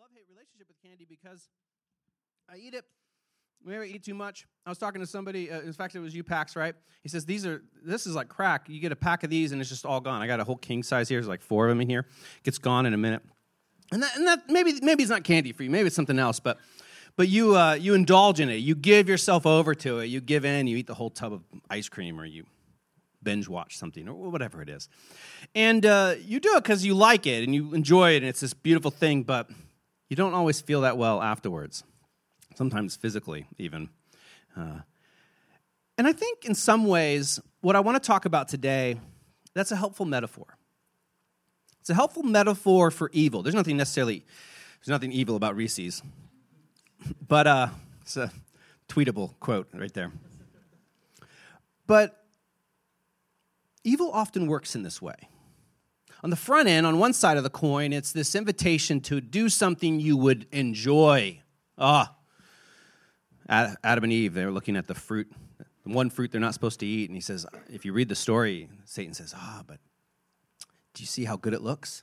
love hate relationship with candy because I eat it. Whenever I eat too much, I was talking to somebody. Uh, in fact, it was you, Pax, right? He says these are this is like crack. You get a pack of these and it's just all gone. I got a whole king size here. There's like four of them in here. Gets gone in a minute. And that, and that maybe maybe it's not candy for you. Maybe it's something else. But but you uh, you indulge in it. You give yourself over to it. You give in. You eat the whole tub of ice cream, or you binge watch something, or whatever it is. And uh, you do it because you like it and you enjoy it, and it's this beautiful thing. But you don't always feel that well afterwards. Sometimes physically, even. Uh, and I think in some ways, what I want to talk about today, that's a helpful metaphor. It's a helpful metaphor for evil. There's nothing necessarily, there's nothing evil about Reese's. But uh, it's a tweetable quote right there. But evil often works in this way. On the front end, on one side of the coin, it's this invitation to do something you would enjoy. Ah, Adam and Eve, they're looking at the fruit, the one fruit they're not supposed to eat. And he says, if you read the story, Satan says, ah, but do you see how good it looks?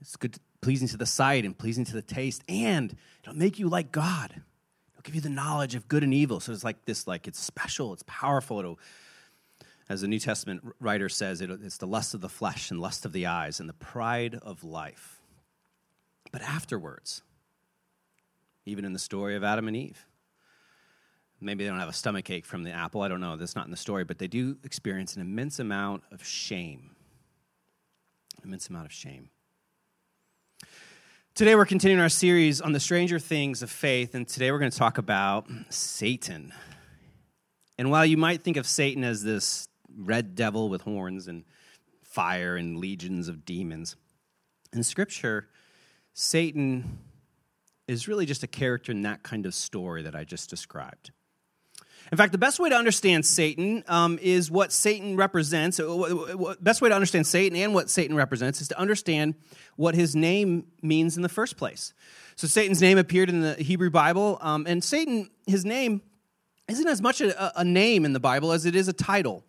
It's good, pleasing to the sight and pleasing to the taste, and it'll make you like God. It'll give you the knowledge of good and evil. So it's like this, like it's special, it's powerful. It'll, as the New Testament writer says, it's the lust of the flesh and lust of the eyes and the pride of life. But afterwards, even in the story of Adam and Eve, maybe they don't have a stomach ache from the apple. I don't know. That's not in the story, but they do experience an immense amount of shame. Immense amount of shame. Today, we're continuing our series on the stranger things of faith, and today we're going to talk about Satan. And while you might think of Satan as this red devil with horns and fire and legions of demons, in Scripture, Satan is really just a character in that kind of story that I just described. In fact, the best way to understand Satan um, is what Satan represents. Uh, best way to understand Satan and what Satan represents is to understand what his name means in the first place. So, Satan's name appeared in the Hebrew Bible, um, and Satan, his name, isn't as much a, a, name in the Bible as it is a title,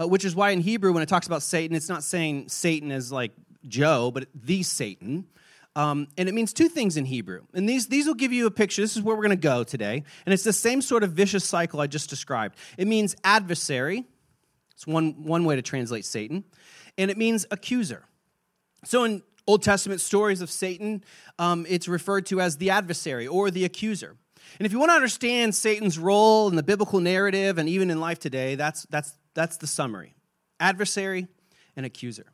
uh, which is why in Hebrew, when it talks about Satan, it's not saying Satan as like Joe, but the Satan. Um, and it means two things in Hebrew. And these, these will give you a picture. This is where we're going to go today. And it's the same sort of vicious cycle I just described. It means adversary. It's one, one way to translate Satan. And it means accuser. So in Old Testament stories of Satan, um, it's referred to as the adversary or the accuser. And if you want to understand Satan's role in the biblical narrative and even in life today, that's, that's, that's the summary adversary and accuser.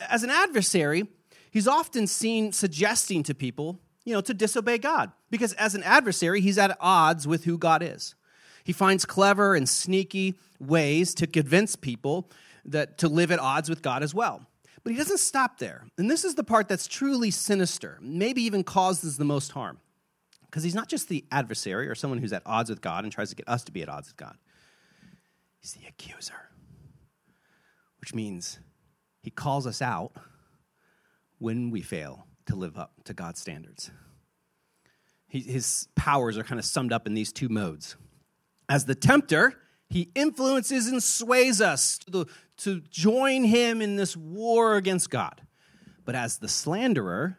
As an adversary, he's often seen suggesting to people, you know, to disobey God. Because as an adversary, he's at odds with who God is. He finds clever and sneaky ways to convince people that to live at odds with God as well. But he doesn't stop there. And this is the part that's truly sinister, maybe even causes the most harm. Because he's not just the adversary or someone who's at odds with God and tries to get us to be at odds with God. He's the accuser, which means he calls us out when we fail to live up to God's standards. his powers are kind of summed up in these two modes. As the tempter, he influences and sways us to, to join him in this war against God. But as the slanderer,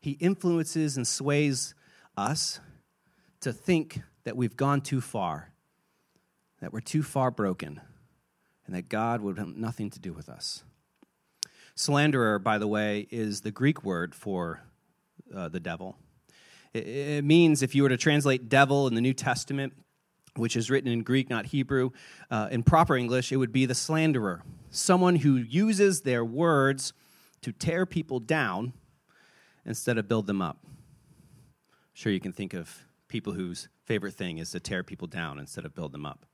he influences and sways us to think that we've gone too far, that we're too far broken, and that God would have nothing to do with us. Slanderer, by the way, is the Greek word for uh, the devil. It, it, means, if you were to translate devil in the New Testament, which is written in Greek, not Hebrew, uh, in proper English, it would be the slanderer, someone who uses their words to tear people down instead of build them up. I'm sure you can think of people whose favorite thing is to tear people down instead of build them up.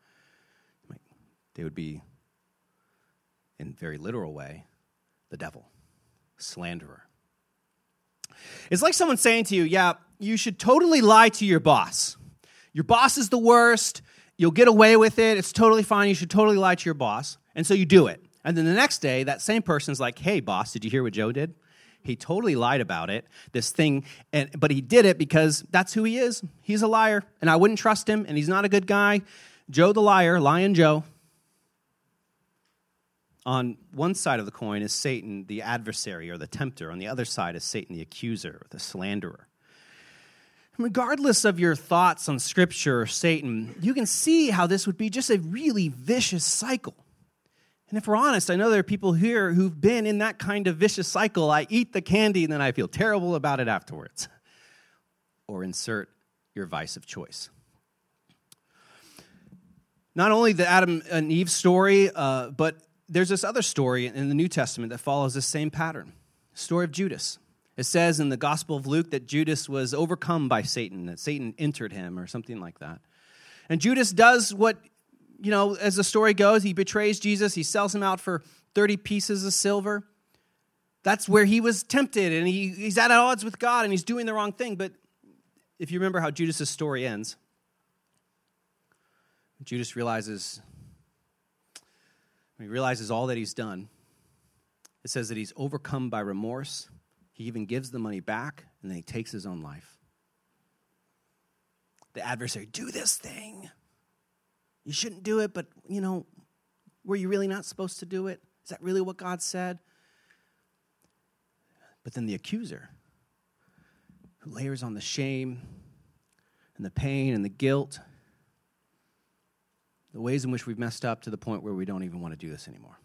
They would be, in very literal way, the devil, slanderer. It's like someone saying to you, Yeah, you should totally lie to your boss. Your boss is the worst. You'll get away with it. It's totally fine. You should totally lie to your boss. And so you do it. And then the next day, that same person's like, Hey, boss, did you hear what Joe did? He totally lied about it, this thing, and, but he did it because that's who he is. He's a liar, and I wouldn't trust him, and he's not a good guy. Joe the liar, lying Joe. On one side of the coin is Satan, the adversary or the tempter. On the other side is Satan, the accuser or the slanderer. Regardless of your thoughts on Scripture or Satan, you can see how this would be just a really vicious cycle. And if we're honest, I know there are people here who've been in that kind of vicious cycle. I eat the candy and then I feel terrible about it afterwards. Or insert your vice of choice. Not only the Adam and Eve story, uh, but there's this other story in the New Testament that follows this same pattern story of Judas. It says in the Gospel of Luke that Judas was overcome by Satan, that Satan entered him, or something like that. And Judas does what, you know, as the story goes, he betrays Jesus, he sells him out for 30 pieces of silver. That's where he was tempted, and he, he's at odds with God, and he's doing the wrong thing. But if you remember how Judas' story ends, Judas realizes he realizes all that he's done. It says that he's overcome by remorse. He even gives the money back, and then he takes his own life. The adversary, do this thing. You shouldn't do it, but you know, were you really not supposed to do it? Is that really what God said? But then the accuser, who layers on the shame and the pain and the guilt the ways in which we've messed up to the point where we don't even want to do this anymore.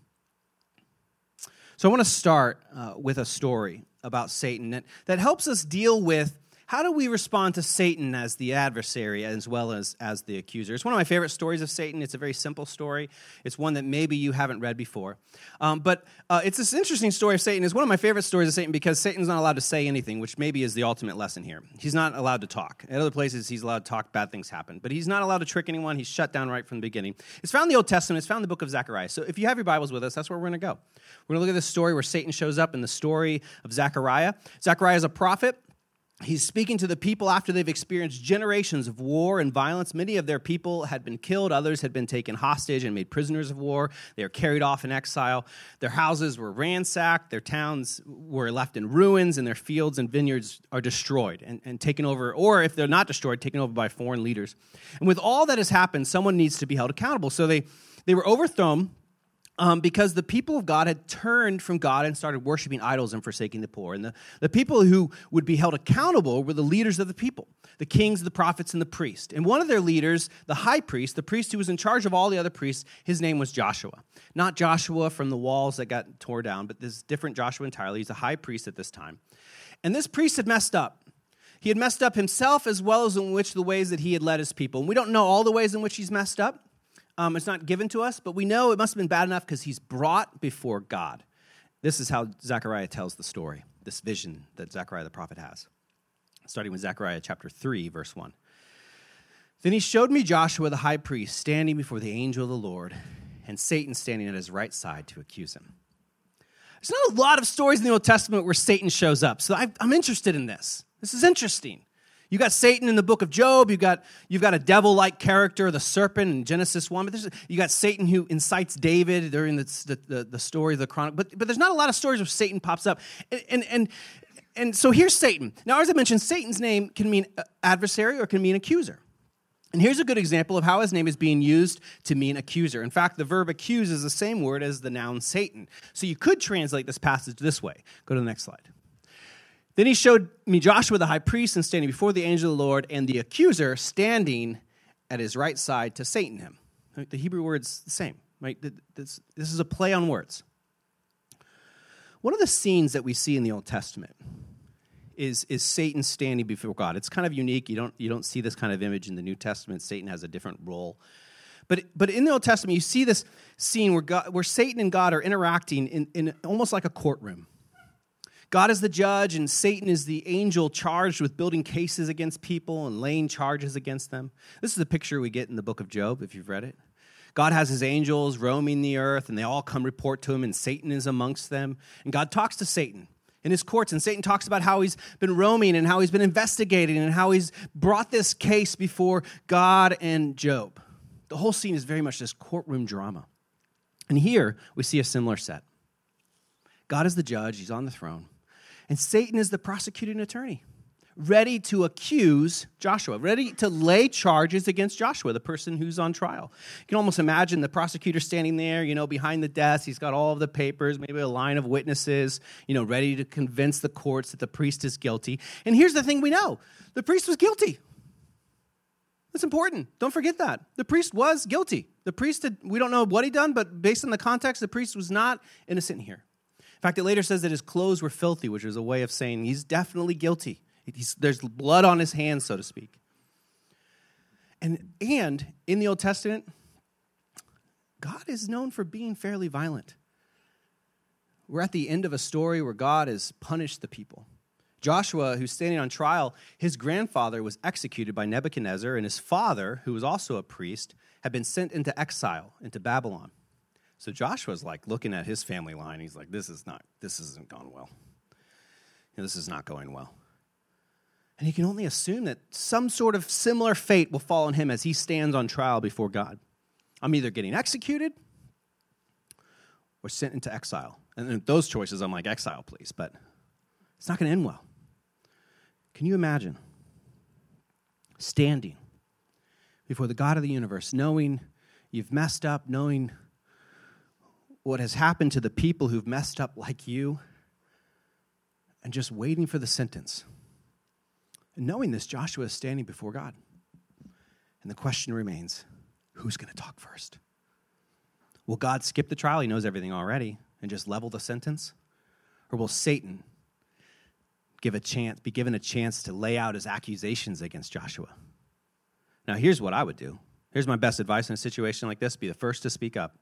So I want to start uh, with a story about Satan that, that helps us deal with how do we respond to Satan as the adversary as well as as the accuser? It's one of my favorite stories of Satan. It's a very simple story. It's one that maybe you haven't read before. Um, but uh, it's this interesting story of Satan. It's one of my favorite stories of Satan because Satan's not allowed to say anything, which maybe is the ultimate lesson here. He's not allowed to talk. At other places, he's allowed to talk, bad things happen. But he's not allowed to trick anyone. He's shut down right from the beginning. It's found in the Old Testament. It's found in the book of Zechariah. So if you have your Bibles with us, that's where we're going to go. We're going to look at this story where Satan shows up in the story of Zechariah. Zechariah is a prophet he's speaking to the people after they've experienced generations of war and violence. Many of their people had been killed, others had been taken hostage and made prisoners of war. They were carried off in exile. Their houses were ransacked, their towns were left in ruins, and their fields and vineyards are destroyed and, and taken over, or if they're not destroyed, taken over by foreign leaders. And with all that has happened, someone needs to be held accountable. So they, they were overthrown um, because the people of God had turned from God and started worshiping idols and forsaking the poor. And the, the people who would be held accountable were the leaders of the people the kings, the prophets, and the priests. And one of their leaders, the high priest, the priest who was in charge of all the other priests, his name was Joshua. Not Joshua from the walls that got tore down, but this different Joshua entirely. He's a high priest at this time. And this priest had messed up. He had messed up himself as well as in which the ways that he had led his people. And we don't know all the ways in which he's messed up. Um, it's not given to us, but we know it must have been bad enough because he's brought before God. This is how Zechariah tells the story, this vision that Zechariah the prophet has. Starting with Zechariah chapter 3, verse 1. Then he showed me Joshua the high priest standing before the angel of the Lord, and Satan standing at his right side to accuse him. There's not a lot of stories in the Old Testament where Satan shows up, so I'm interested in this. This is interesting. You got Satan in the book of Job. You got you've got a devil-like character, the serpent in Genesis one. But you got Satan who incites David during the, the, the story of the chronic. But but there's not a lot of stories where Satan pops up. And and and, and so here's Satan. Now, as I mentioned, Satan's name can mean adversary or can mean accuser. And here's a good example of how his name is being used to mean accuser. In fact, the verb accuse is the same word as the noun Satan. So you could translate this passage this way. Go to the next slide. Then he showed me Joshua the high priest and standing before the angel of the Lord, and the accuser standing at his right side to Satan him. The Hebrew word's the same, right? This, is a play on words. One of the scenes that we see in the Old Testament is, is Satan standing before God. It's kind of unique. You don't, you don't see this kind of image in the New Testament. Satan has a different role. But, but in the Old Testament, you see this scene where, God, where Satan and God are interacting in, in almost like a courtroom. God is the judge, and Satan is the angel charged with building cases against people and laying charges against them. This is the picture we get in the book of Job, if you've read it. God has his angels roaming the earth, and they all come report to him, and Satan is amongst them. And God talks to Satan in his courts, and Satan talks about how he's been roaming and how he's been investigating and how he's brought this case before God and Job. The whole scene is very much this courtroom drama. And here we see a similar set. God is the judge, he's on the throne and Satan is the prosecuting attorney, ready to accuse Joshua, ready to lay charges against Joshua, the person who's on trial. You can almost imagine the prosecutor standing there, you know, behind the desk. He's got all of the papers, maybe a line of witnesses, you know, ready to convince the courts that the priest is guilty. And here's the thing we know the priest was guilty. That's important. Don't forget that. The priest was guilty. The priest, had, we don't know what he done, but based on the context, the priest was not innocent here. In fact, it later says that his clothes were filthy, which is a way of saying he's definitely guilty. He's, there's blood on his hands, so to speak. And, and in the Old Testament, God is known for being fairly violent. We're at the end of a story where God has punished the people. Joshua, who's standing on trial, his grandfather was executed by Nebuchadnezzar, and his father, who was also a priest, had been sent into exile into Babylon. So Joshua's like looking at his family line. He's like, this is not, this isn't gone well. You know, this is not going well. And he can only assume that some sort of similar fate will fall on him as he stands on trial before God. I'm either getting executed or sent into exile. And those choices, I'm like, exile, please. But it's not going to end well. Can you imagine standing before the God of the universe, knowing you've messed up, knowing what has happened to the people who've messed up like you, and just waiting for the sentence. And knowing this, Joshua is standing before God. And the question remains who's going to talk first? Will God skip the trial? He knows everything already and just level the sentence? Or will Satan give a chance, be given a chance to lay out his accusations against Joshua? Now, here's what I would do. Here's my best advice in a situation like this be the first to speak up.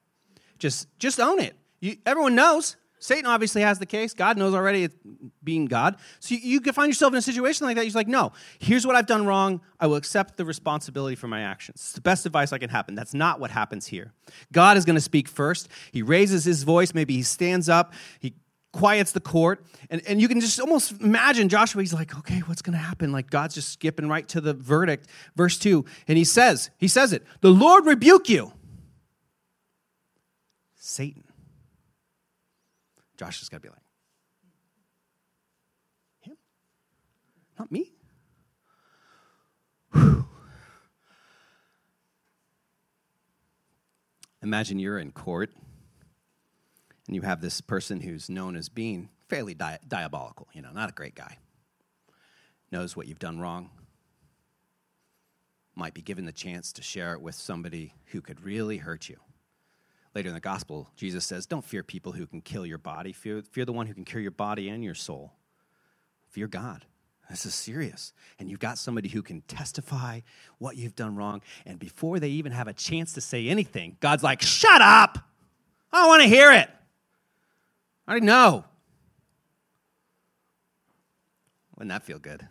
Just, just own it. You, everyone knows. Satan obviously has the case. God knows already it's being God. So you, you can find yourself in a situation like that. You're like, no, here's what I've done wrong. I will accept the responsibility for my actions. It's the best advice I can happen. That's not what happens here. God is going to speak first. He raises his voice. Maybe he stands up. He quiets the court. And, and you can just almost imagine Joshua, he's like, okay, what's going to happen? Like God's just skipping right to the verdict. Verse 2. And he says, he says it, the Lord rebuke you. Satan. Josh is got to be like, him? Not me? Whew. Imagine you're in court and you have this person who's known as being fairly di- diabolical, you know, not a great guy, knows what you've done wrong, might be given the chance to share it with somebody who could really hurt you. Later in the gospel, Jesus says, Don't fear people who can kill your body, fear, fear the one who can cure your body and your soul. Fear God. This is serious. And you've got somebody who can testify what you've done wrong. And before they even have a chance to say anything, God's like, Shut up! I don't want to hear it. I already know. Wouldn't that feel good?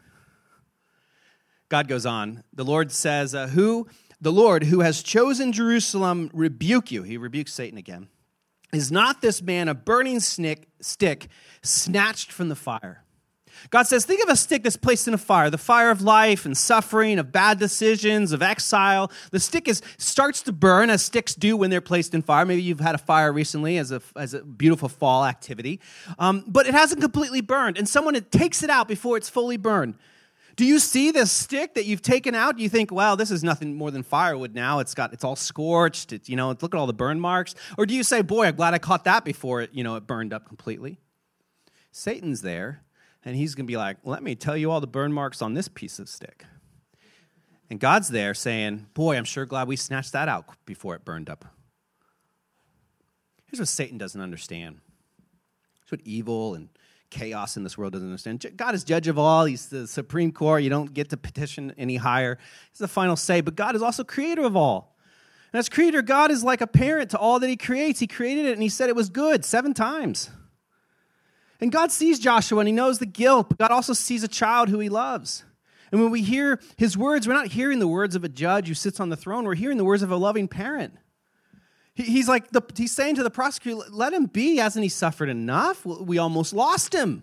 God goes on. The Lord says, uh, Who the Lord who has chosen Jerusalem rebuke you. He rebukes Satan again. Is not this man a burning stick, stick snatched from the fire? God says, think of a stick that's placed in a fire, the fire of life and suffering, of bad decisions, of exile. The stick is starts to burn as sticks do when they're placed in fire. Maybe you've had a fire recently as a, as a beautiful fall activity, um, but it hasn't completely burned, and someone takes it out before it's fully burned. Do you see this stick that you've taken out? You think, wow, this is nothing more than firewood now. It's got it's all scorched. It's, you know, look at all the burn marks. Or do you say, boy, I'm glad I caught that before it, you know, it burned up completely? Satan's there, and he's to be like, let me tell you all the burn marks on this piece of stick. And God's there saying, boy, I'm sure glad we snatched that out before it burned up. Here's what Satan doesn't understand. It's what evil and chaos in this world doesn't understand. God is judge of all. He's the Supreme Court. You don't get to petition any higher. He's the final say. But God is also creator of all. And as creator, God is like a parent to all that he creates. He created it and he said it was good seven times. And God sees Joshua and he knows the guilt, but God also sees a child who he loves. And when we hear his words, we're not hearing the words of a judge who sits on the throne, we're hearing the words of a loving parent. He's like, the, he's saying to the prosecutor, let him be. Hasn't he suffered enough? We almost lost him.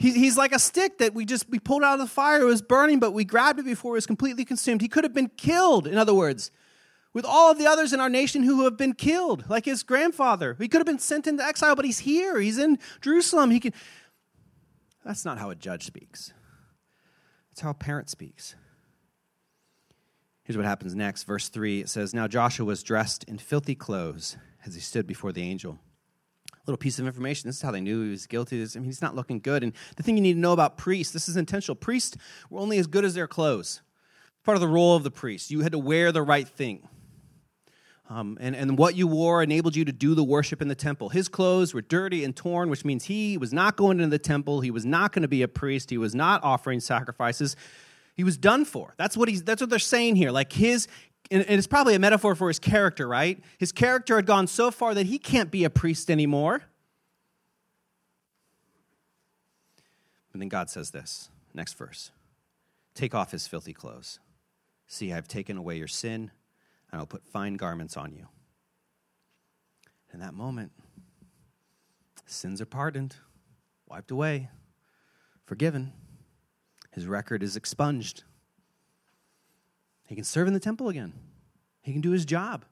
He, he's like a stick that we just we pulled out of the fire. It was burning, but we grabbed it before it was completely consumed. He could have been killed, in other words, with all of the others in our nation who have been killed, like his grandfather. He could have been sent into exile, but he's here. He's in Jerusalem. He can. That's not how a judge speaks. That's how a parent speaks. Here's what happens next. Verse 3 it says, Now Joshua was dressed in filthy clothes as he stood before the angel. Little piece of information. This is how they knew he was guilty. I mean, he's not looking good. And the thing you need to know about priests, this is intentional. Priests were only as good as their clothes. Part of the role of the priest. You had to wear the right thing. Um, and, and what you wore enabled you to do the worship in the temple. His clothes were dirty and torn, which means he was not going into the temple. He was not going to be a priest. He was not offering sacrifices. He was done for. That's what he's that's what they're saying here. Like his and it's probably a metaphor for his character, right? His character had gone so far that he can't be a priest anymore. And then God says this, next verse. Take off his filthy clothes. See, I've taken away your sin, and I'll put fine garments on you. In that moment, sins are pardoned, wiped away, forgiven. His record is expunged. He can serve in the temple again. He can do his job.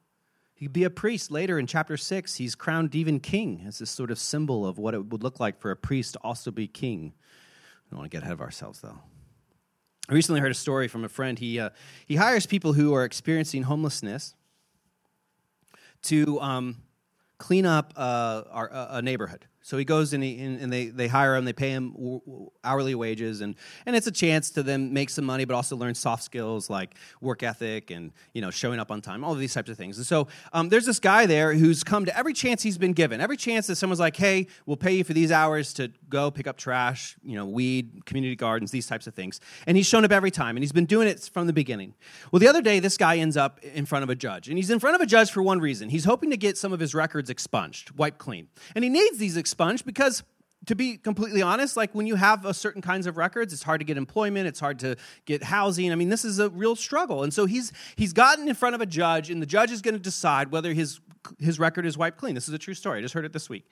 He could be a priest. Later in chapter 6, he's crowned even king as this sort of symbol of what it would look like for a priest to also be king. We don't want to get ahead of ourselves, though. I recently heard a story from a friend. He, uh, he hires people who are experiencing homelessness to um, clean up uh, our, uh, a neighborhood. So he goes and, he, and they, they hire him, they pay him hourly wages, and, and it's a chance to then make some money, but also learn soft skills like work ethic and you know showing up on time, all of these types of things. And so um, there's this guy there who's come to every chance he's been given, every chance that someone's like, hey, we'll pay you for these hours to go pick up trash, you know, weed, community gardens, these types of things. And he's shown up every time, and he's been doing it from the beginning. Well, the other day, this guy ends up in front of a judge, and he's in front of a judge for one reason. He's hoping to get some of his records expunged, wiped clean. And he needs these expunged sponge because to be completely honest, like when you have a certain kinds of records, it's hard to get employment, it's hard to get housing. I mean, this is a real struggle. And so he's he's gotten in front of a judge, and the judge is going to decide whether his his record is wiped clean. This is a true story. I just heard it this week.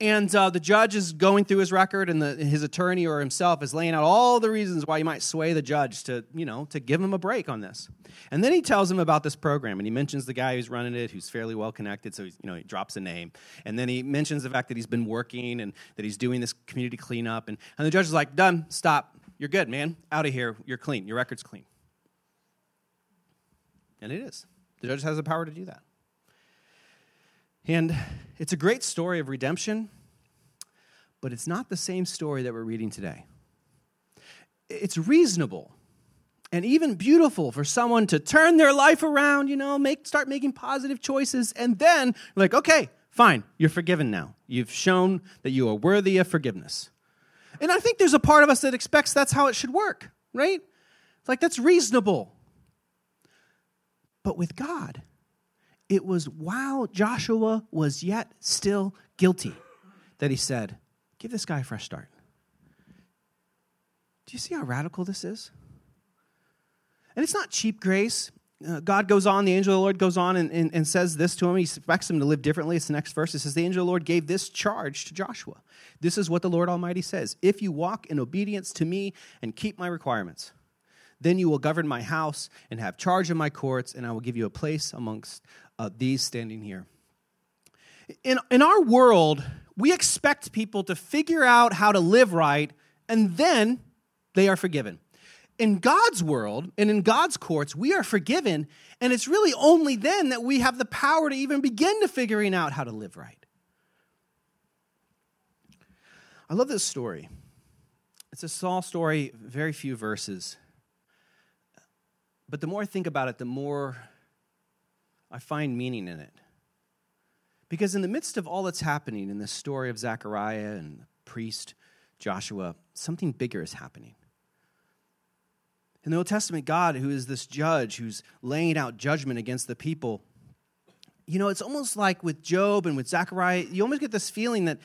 And uh, the judge is going through his record, and the, his attorney or himself is laying out all the reasons why you might sway the judge to, you know, to give him a break on this. And then he tells him about this program, and he mentions the guy who's running it, who's fairly well connected. So, you know, he drops a name. And then he mentions the fact that he's been working and that he's doing this community cleanup. And, and the judge is like, done, stop. You're good, man. Out of here. You're clean. Your record's clean. And it is. The judge has the power to do that. And it's a great story of redemption, but it's not the same story that we're reading today. It's reasonable and even beautiful for someone to turn their life around, you know, make start making positive choices and then like, okay, fine, you're forgiven now. You've shown that you are worthy of forgiveness. And I think there's a part of us that expects that's how it should work, right? Like that's reasonable. But with God, it was while Joshua was yet still guilty that he said, Give this guy a fresh start. Do you see how radical this is? And it's not cheap grace. Uh, God goes on, the angel of the Lord goes on and, and, and, says this to him. He expects him to live differently. It's the next verse. It says, The angel of the Lord gave this charge to Joshua. This is what the Lord Almighty says If you walk in obedience to me and keep my requirements, then you will govern my house and have charge of my courts, and I will give you a place amongst uh, these standing here. In, in our world, we expect people to figure out how to live right, and then they are forgiven. In God's world and in God's courts, we are forgiven, and it's really only then that we have the power to even begin to figuring out how to live right. I love this story. It's a small story, very few verses. But the more I think about it, the more I find meaning in it. Because in the midst of all that's happening in the story of Zechariah and the priest Joshua, something bigger is happening. In the Old Testament, God, who is this judge who's laying out judgment against the people, you know, it's almost like with Job and with Zechariah, you almost get this feeling that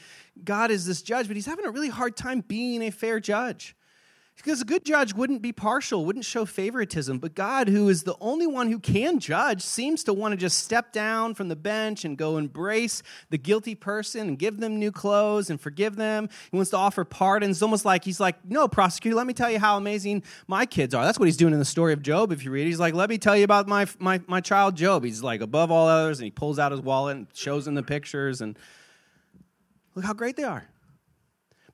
God is this judge, but he's having a really hard time being a fair judge. Because a good judge wouldn't be partial, wouldn't show favoritism. But God, who is the only one who can judge, seems to want to just step down from the bench and go embrace the guilty person and give them new clothes and forgive them. He wants to offer pardons. It's almost like he's like, No, prosecutor, let me tell you how amazing my kids are. That's what he's doing in the story of Job, if you read. He's like, Let me tell you about my, my, my child Job. He's like above all others, and he pulls out his wallet and shows them the pictures. And look how great they are.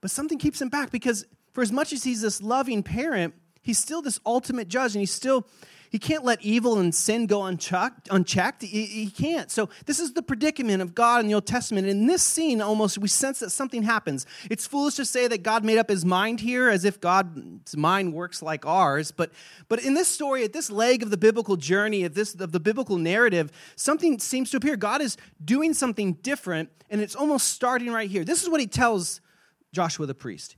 But something keeps him back because for as much as he's this loving parent, he's still this ultimate judge, and he's still he can't let evil and sin go unchecked. unchecked. He, he, can't. So this is the predicament of God in the Old Testament. In this scene, almost we sense that something happens. It's foolish to say that God made up his mind here, as if God's mind works like ours. But but in this story, at this leg of the biblical journey, of this of the biblical narrative, something seems to appear. God is doing something different, and it's almost starting right here. This is what he tells Joshua the priest.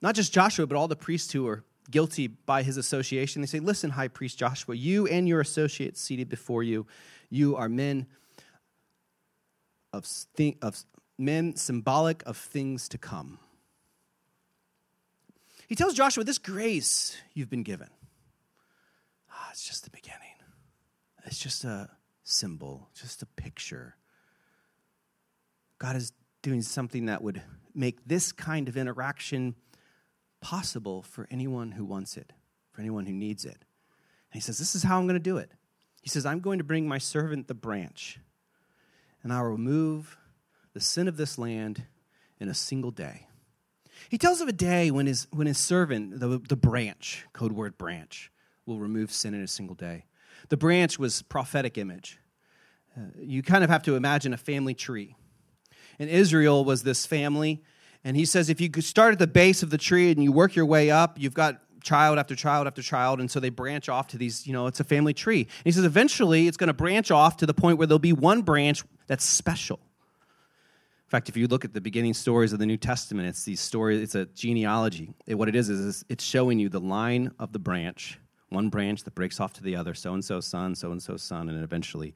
Not just Joshua, but all the priests who are guilty by his association. They say, Listen, High Priest Joshua, you and your associates seated before you, you are men of, of men symbolic of things to come. He tells Joshua, This grace you've been given, ah, it's just the beginning. It's just a symbol, just a picture. God is doing something that would make this kind of interaction possible for anyone who wants it, for anyone who needs it. And he says, This is how I'm going to do it. He says, I'm going to bring my servant the branch, and I will remove the sin of this land in a single day. He tells of a day when his, when his servant, the, the branch, code word branch, will remove sin in a single day. The branch was prophetic image. Uh, you kind of have to imagine a family tree. And Israel was this family and he says if you start at the base of the tree and you work your way up, you've got child after child after child, and so they branch off to these, you know, it's a family tree. And he says eventually it's going to branch off to the point where there'll be one branch that's special. In fact, if you look at the beginning stories of the New Testament, it's these stories, it's a genealogy. It, what it is, is it's showing you the line of the branch, one branch that breaks off to the other, so and so son, so and so son, and eventually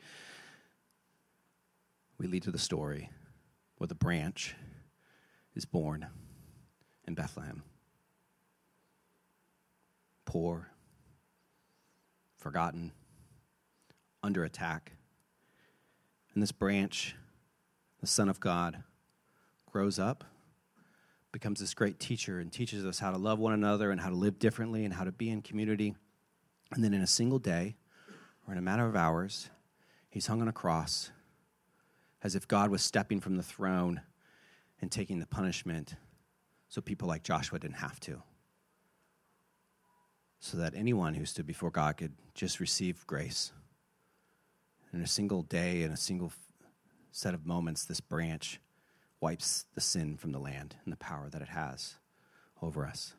we lead to the story where the branch is born in Bethlehem. Poor, forgotten, under attack. And this branch, the Son of God, grows up, becomes this great teacher, and teaches us how to love one another and how to live differently and how to be in community. And then in a single day, or in a matter of hours, he's hung on a cross as if God was stepping from the throne and taking the punishment so people like Joshua didn't have to. So that anyone who stood before God could just receive grace. In a single day, in a single set of moments, this branch wipes the sin from the land and the power that it has over us.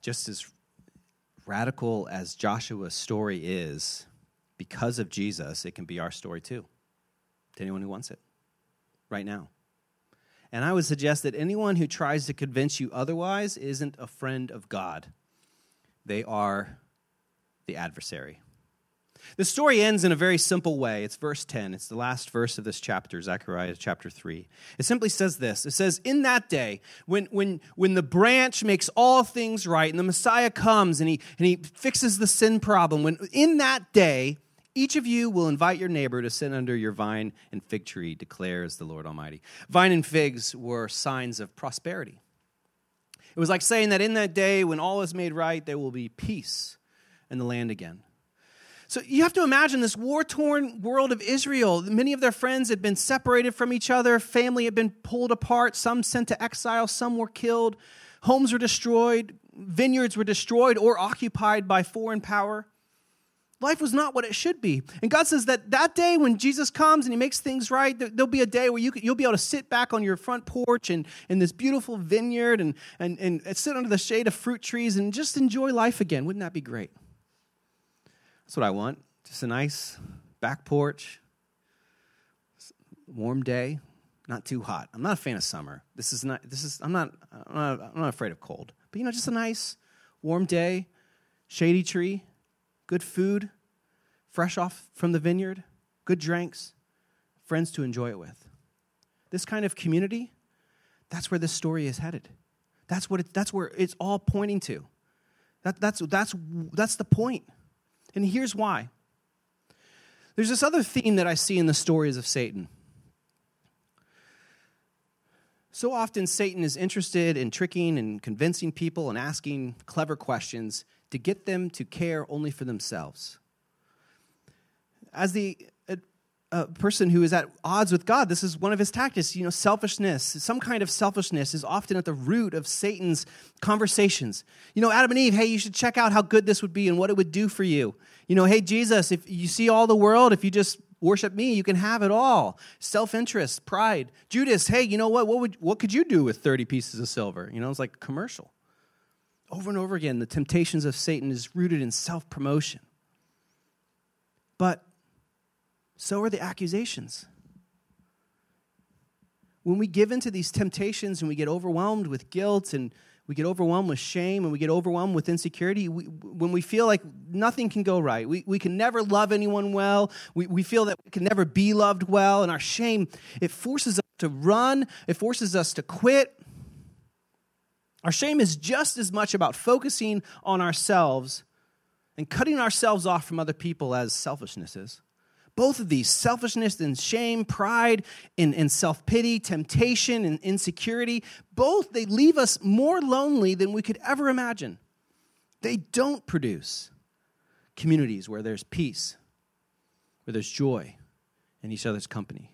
Just as radical as Joshua's story is, because of Jesus, it can be our story too, to anyone who wants it right now. And I would suggest that anyone who tries to convince you otherwise isn't a friend of God, they are the adversary. The story ends in a very simple way. It's verse 10. It's the last verse of this chapter, Zechariah chapter 3. It simply says this It says, In that day, when, when, when the branch makes all things right and the Messiah comes and he, and he fixes the sin problem, when in that day, each of you will invite your neighbor to sit under your vine and fig tree, declares the Lord Almighty. Vine and figs were signs of prosperity. It was like saying that in that day when all is made right, there will be peace in the land again. So you have to imagine this war torn world of Israel. Many of their friends had been separated from each other, family had been pulled apart, some sent to exile, some were killed, homes were destroyed, vineyards were destroyed or occupied by foreign power. Life was not what it should be. And God says that that day when Jesus comes and he makes things right, there'll be a day where you, you'll be able to sit back on your front porch and in this beautiful vineyard and, and, and sit under the shade of fruit trees and just enjoy life again. Wouldn't that be great? That's what I want. Just a nice back porch, warm day, not too hot. I'm not a fan of summer. This is not, this is, I'm not, I'm not, I'm not afraid of cold. But you know, just a nice warm day, shady tree, good food, fresh off from the vineyard, good drinks, friends to enjoy it with. This kind of community, that's where this story is headed. That's, what it, that's where it's all pointing to. That, that's, that's, that's the point. And here's why. There's this other theme that I see in the stories of Satan. So often, Satan is interested in tricking and convincing people and asking clever questions to get them to care only for themselves. As the person who is at odds with God. This is one of his tactics. You know, selfishness, some kind of selfishness is often at the root of Satan's conversations. You know, Adam and Eve, hey, you should check out how good this would be and what it would do for you. You know, hey, Jesus, if you see all the world, if you just worship me, you can have it all. Self-interest, pride. Judas, hey, you know what? What would what could you do with 30 pieces of silver? You know, it's like commercial. Over and over again, the temptations of Satan is rooted in self-promotion. But so are the accusations. When we give into these temptations and we get overwhelmed with guilt and we get overwhelmed with shame and we get overwhelmed with insecurity, we, when we feel like nothing can go right, we, we can never love anyone well, we, we feel that we can never be loved well, and our shame, it forces us to run, it forces us to quit. Our shame is just as much about focusing on ourselves and cutting ourselves off from other people as selfishness is. Both of these, selfishness and shame, pride and, and self pity, temptation and insecurity, both they leave us more lonely than we could ever imagine. They don't produce communities where there's peace, where there's joy in each other's company.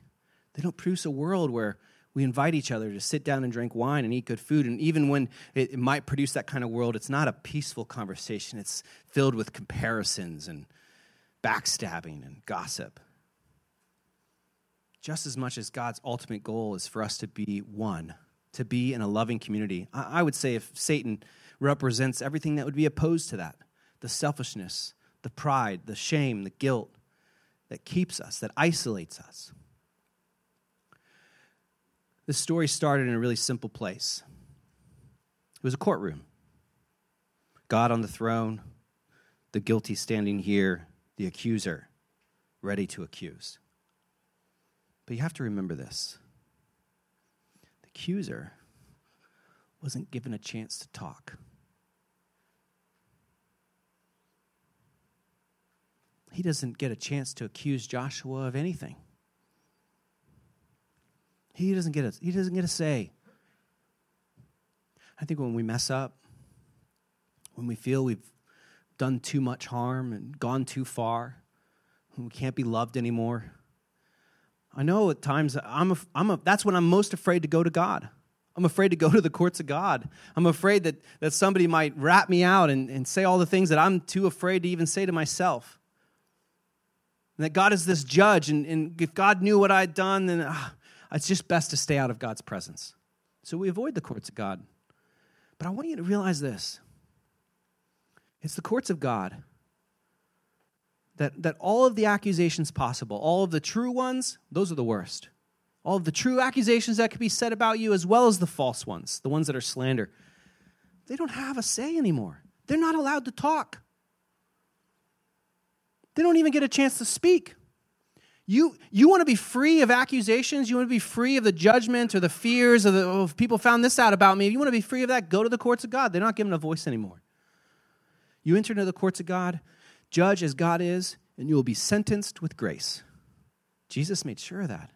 They don't produce a world where we invite each other to sit down and drink wine and eat good food. And even when it, it, might produce that kind of world, it's not a peaceful conversation. It's filled with comparisons and backstabbing and gossip. Just as much as God's ultimate goal is for us to be one, to be in a loving community. I would say if Satan represents everything that would be opposed to that the selfishness, the pride, the shame, the guilt that keeps us, that isolates us. This story started in a really simple place. It was a courtroom. God on the throne, the guilty standing here, the accuser, ready to accuse. But you have to remember this the accuser wasn't given a chance to talk. He doesn't get a chance to accuse Joshua of anything. He doesn't get a, he doesn't get a say. I think when we mess up, when we feel we've done too much harm and gone too far. We can't be loved anymore. I know at times I'm a, I'm a, that's when I'm most afraid to go to God. I'm afraid to go to the courts of God. I'm afraid that, that somebody might rat me out and, and say all the things that I'm too afraid to even say to myself. And that God is this judge, and, and if God knew what I'd done, then uh, it's just best to stay out of God's presence. So we avoid the courts of God. But I want you to realize this it's the courts of God. That, that all of the accusations possible, all of the true ones, those are the worst. All of the true accusations that could be said about you, as well as the false ones, the ones that are slander, they don't have a say anymore. They're not allowed to talk. They don't even get a chance to speak. You, you want to be free of accusations? You want to be free of the judgment or the fears of the, oh, people found this out about me? If you want to be free of that, go to the courts of God. They're not given a voice anymore. You enter into the courts of God, judge as God is, and you will be sentenced with grace. Jesus made sure of that.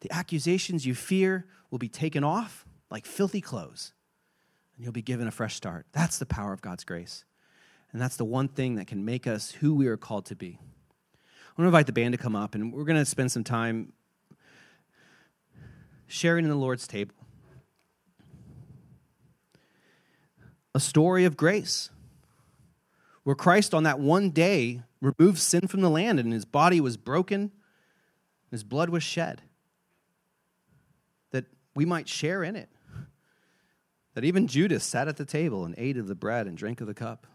The accusations you fear will be taken off like filthy clothes, and you'll be given a fresh start. That's the power of God's grace. And that's the one thing that can make us who we are called to be. I want to invite the band to come up, and we're going to spend some time sharing in the Lord's table. A story of grace where Christ on that one day removed sin from the land and his body was broken, his blood was shed, that we might share in it. That even Judas sat at the table and ate of the bread and drank of the cup.